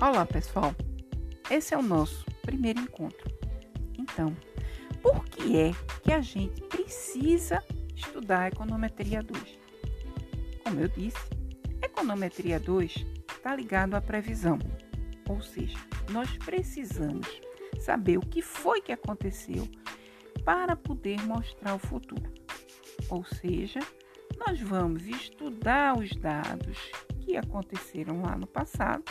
Olá, pessoal. Esse é o nosso primeiro encontro. Então, por que é que a gente precisa estudar a econometria 2? Como eu disse, econometria 2 está ligado à previsão, ou seja, nós precisamos saber o que foi que aconteceu para poder mostrar o futuro. Ou seja, nós vamos estudar os dados que aconteceram lá no passado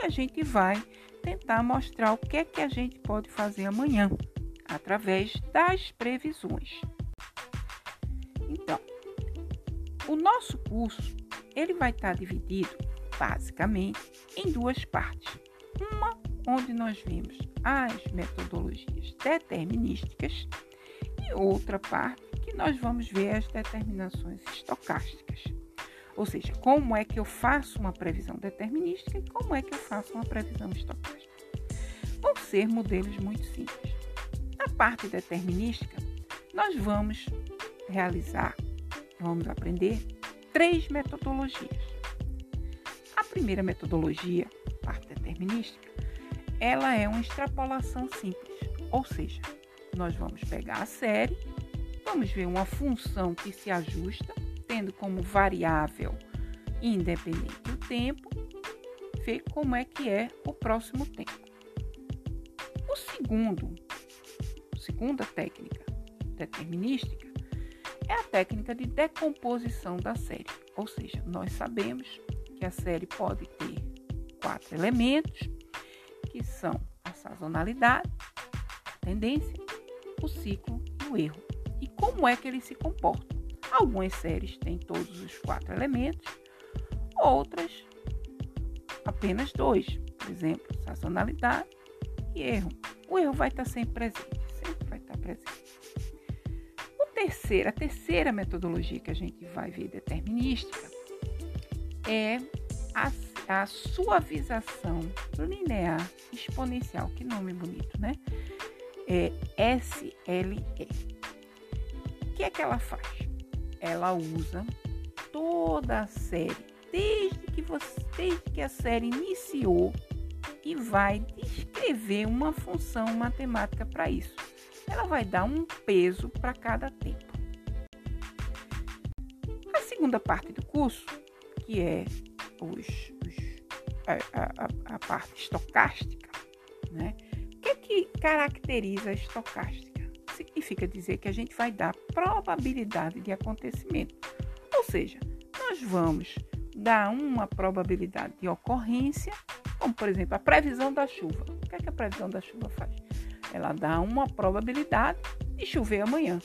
a gente vai tentar mostrar o que é que a gente pode fazer amanhã através das previsões. Então, o nosso curso ele vai estar dividido basicamente em duas partes. Uma onde nós vemos as metodologias determinísticas e outra parte que nós vamos ver as determinações estocásticas. Ou seja, como é que eu faço uma previsão determinística e como é que eu faço uma previsão estocástica. Vão ser modelos muito simples. Na parte determinística, nós vamos realizar, vamos aprender três metodologias. A primeira metodologia, parte determinística, ela é uma extrapolação simples, ou seja, nós vamos pegar a série, vamos ver uma função que se ajusta, tendo como variável independente o tempo, ver como é que é o próximo tempo. O segundo, segunda técnica determinística é a técnica de decomposição da série, ou seja, nós sabemos que a série pode ter quatro elementos, que são a sazonalidade, a tendência, o ciclo e o erro. E como é que eles se comportam? Algumas séries têm todos os quatro elementos, outras apenas dois. Por exemplo, sazonalidade e erro. O erro vai estar sempre presente, sempre vai estar presente. O terceiro, a terceira metodologia que a gente vai ver determinística é a a suavização linear exponencial. Que nome bonito, né? É SLE. O que é que ela faz? Ela usa toda a série, desde que, você, desde que a série iniciou, e vai descrever uma função matemática para isso. Ela vai dar um peso para cada tempo. A segunda parte do curso, que é os a, a, a parte estocástica, né? O que, é que caracteriza a estocástica? Significa dizer que a gente vai dar probabilidade de acontecimento. Ou seja, nós vamos dar uma probabilidade de ocorrência, como por exemplo a previsão da chuva. O que, é que a previsão da chuva faz? Ela dá uma probabilidade de chover amanhã.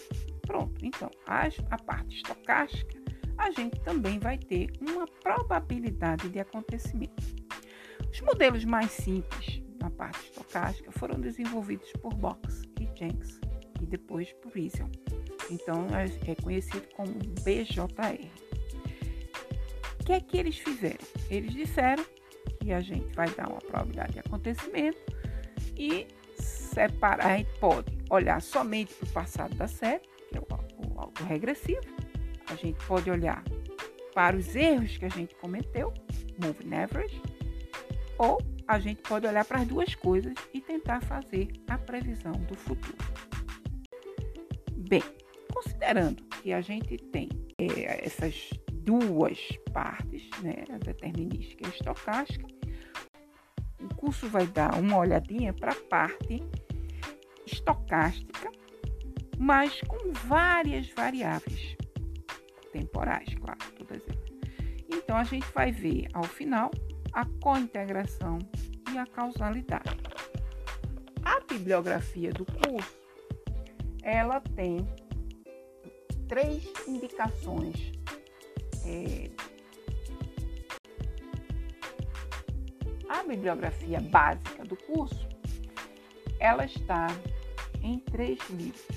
Pronto, então a, parte estocástica, a gente também vai ter uma probabilidade de acontecimento. Os modelos mais simples na parte estocástica foram desenvolvidos por Box e Jenks e depois Easel. Então é, é conhecido como BJR. O que é que eles fizeram? Eles disseram que a gente vai dar uma probabilidade de acontecimento e separar, a gente pode olhar somente para o passado da série, que é o, o autorregressivo, a gente pode olhar para os erros que a gente cometeu, moving average, ou a gente pode olhar para as duas coisas e tentar fazer a previsão do futuro. Bem, considerando que a gente tem é, essas duas partes, né, a determinística e a estocástica, o curso vai dar uma olhadinha para a parte estocástica, mas com várias variáveis temporais, claro, todas elas. Então a gente vai ver ao final a cointegração e a causalidade. A bibliografia do curso, ela tem três indicações é, a bibliografia básica do curso, ela está em três livros.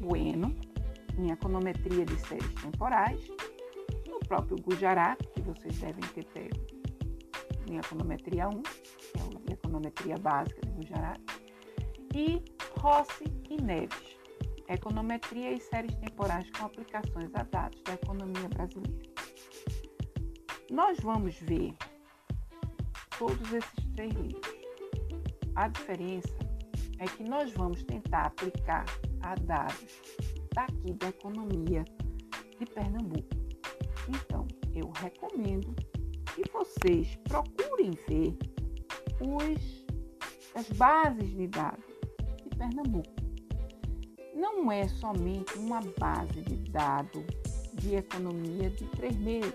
Bueno, em econometria de séries temporais, no próprio Gujarat, que vocês devem ter pego em econometria 1, que é a econometria básica do Gujarat, e Rossi e Neves, econometria e séries temporais com aplicações a dados da economia brasileira. Nós vamos ver todos esses três livros. A diferença é que nós vamos tentar aplicar a dados daqui da economia de Pernambuco. Então, eu recomendo que vocês procurem ver os, as bases de dados Pernambuco. Não é somente uma base de dados de economia de três meses,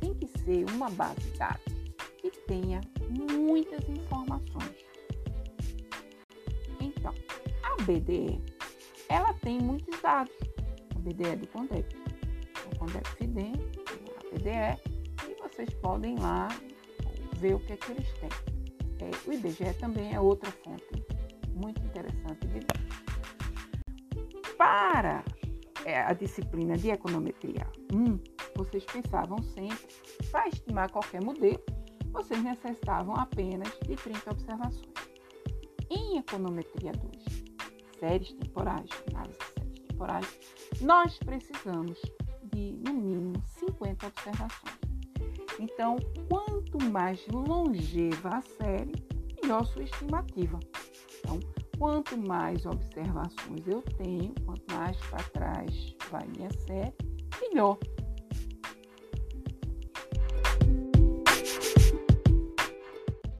tem que ser uma base de dados que tenha muitas informações. Então, a BDE, ela tem muitos dados. A BDE do CONDEP, o CONDEP FIDEM, a BDE, e vocês podem lá ver o que é que eles têm. É, o IBGE também é outra fonte muito interessante de dados. Para é, a disciplina de econometria 1, vocês pensavam sempre, para estimar qualquer modelo, vocês necessitavam apenas de 30 observações. Em econometria 2, séries temporais, análise de séries temporais, nós precisamos de, no mínimo, 50 observações. Então, quanto mais longeva a série, melhor sua estimativa. Então, quanto mais observações eu tenho, quanto mais para trás vai minha série, melhor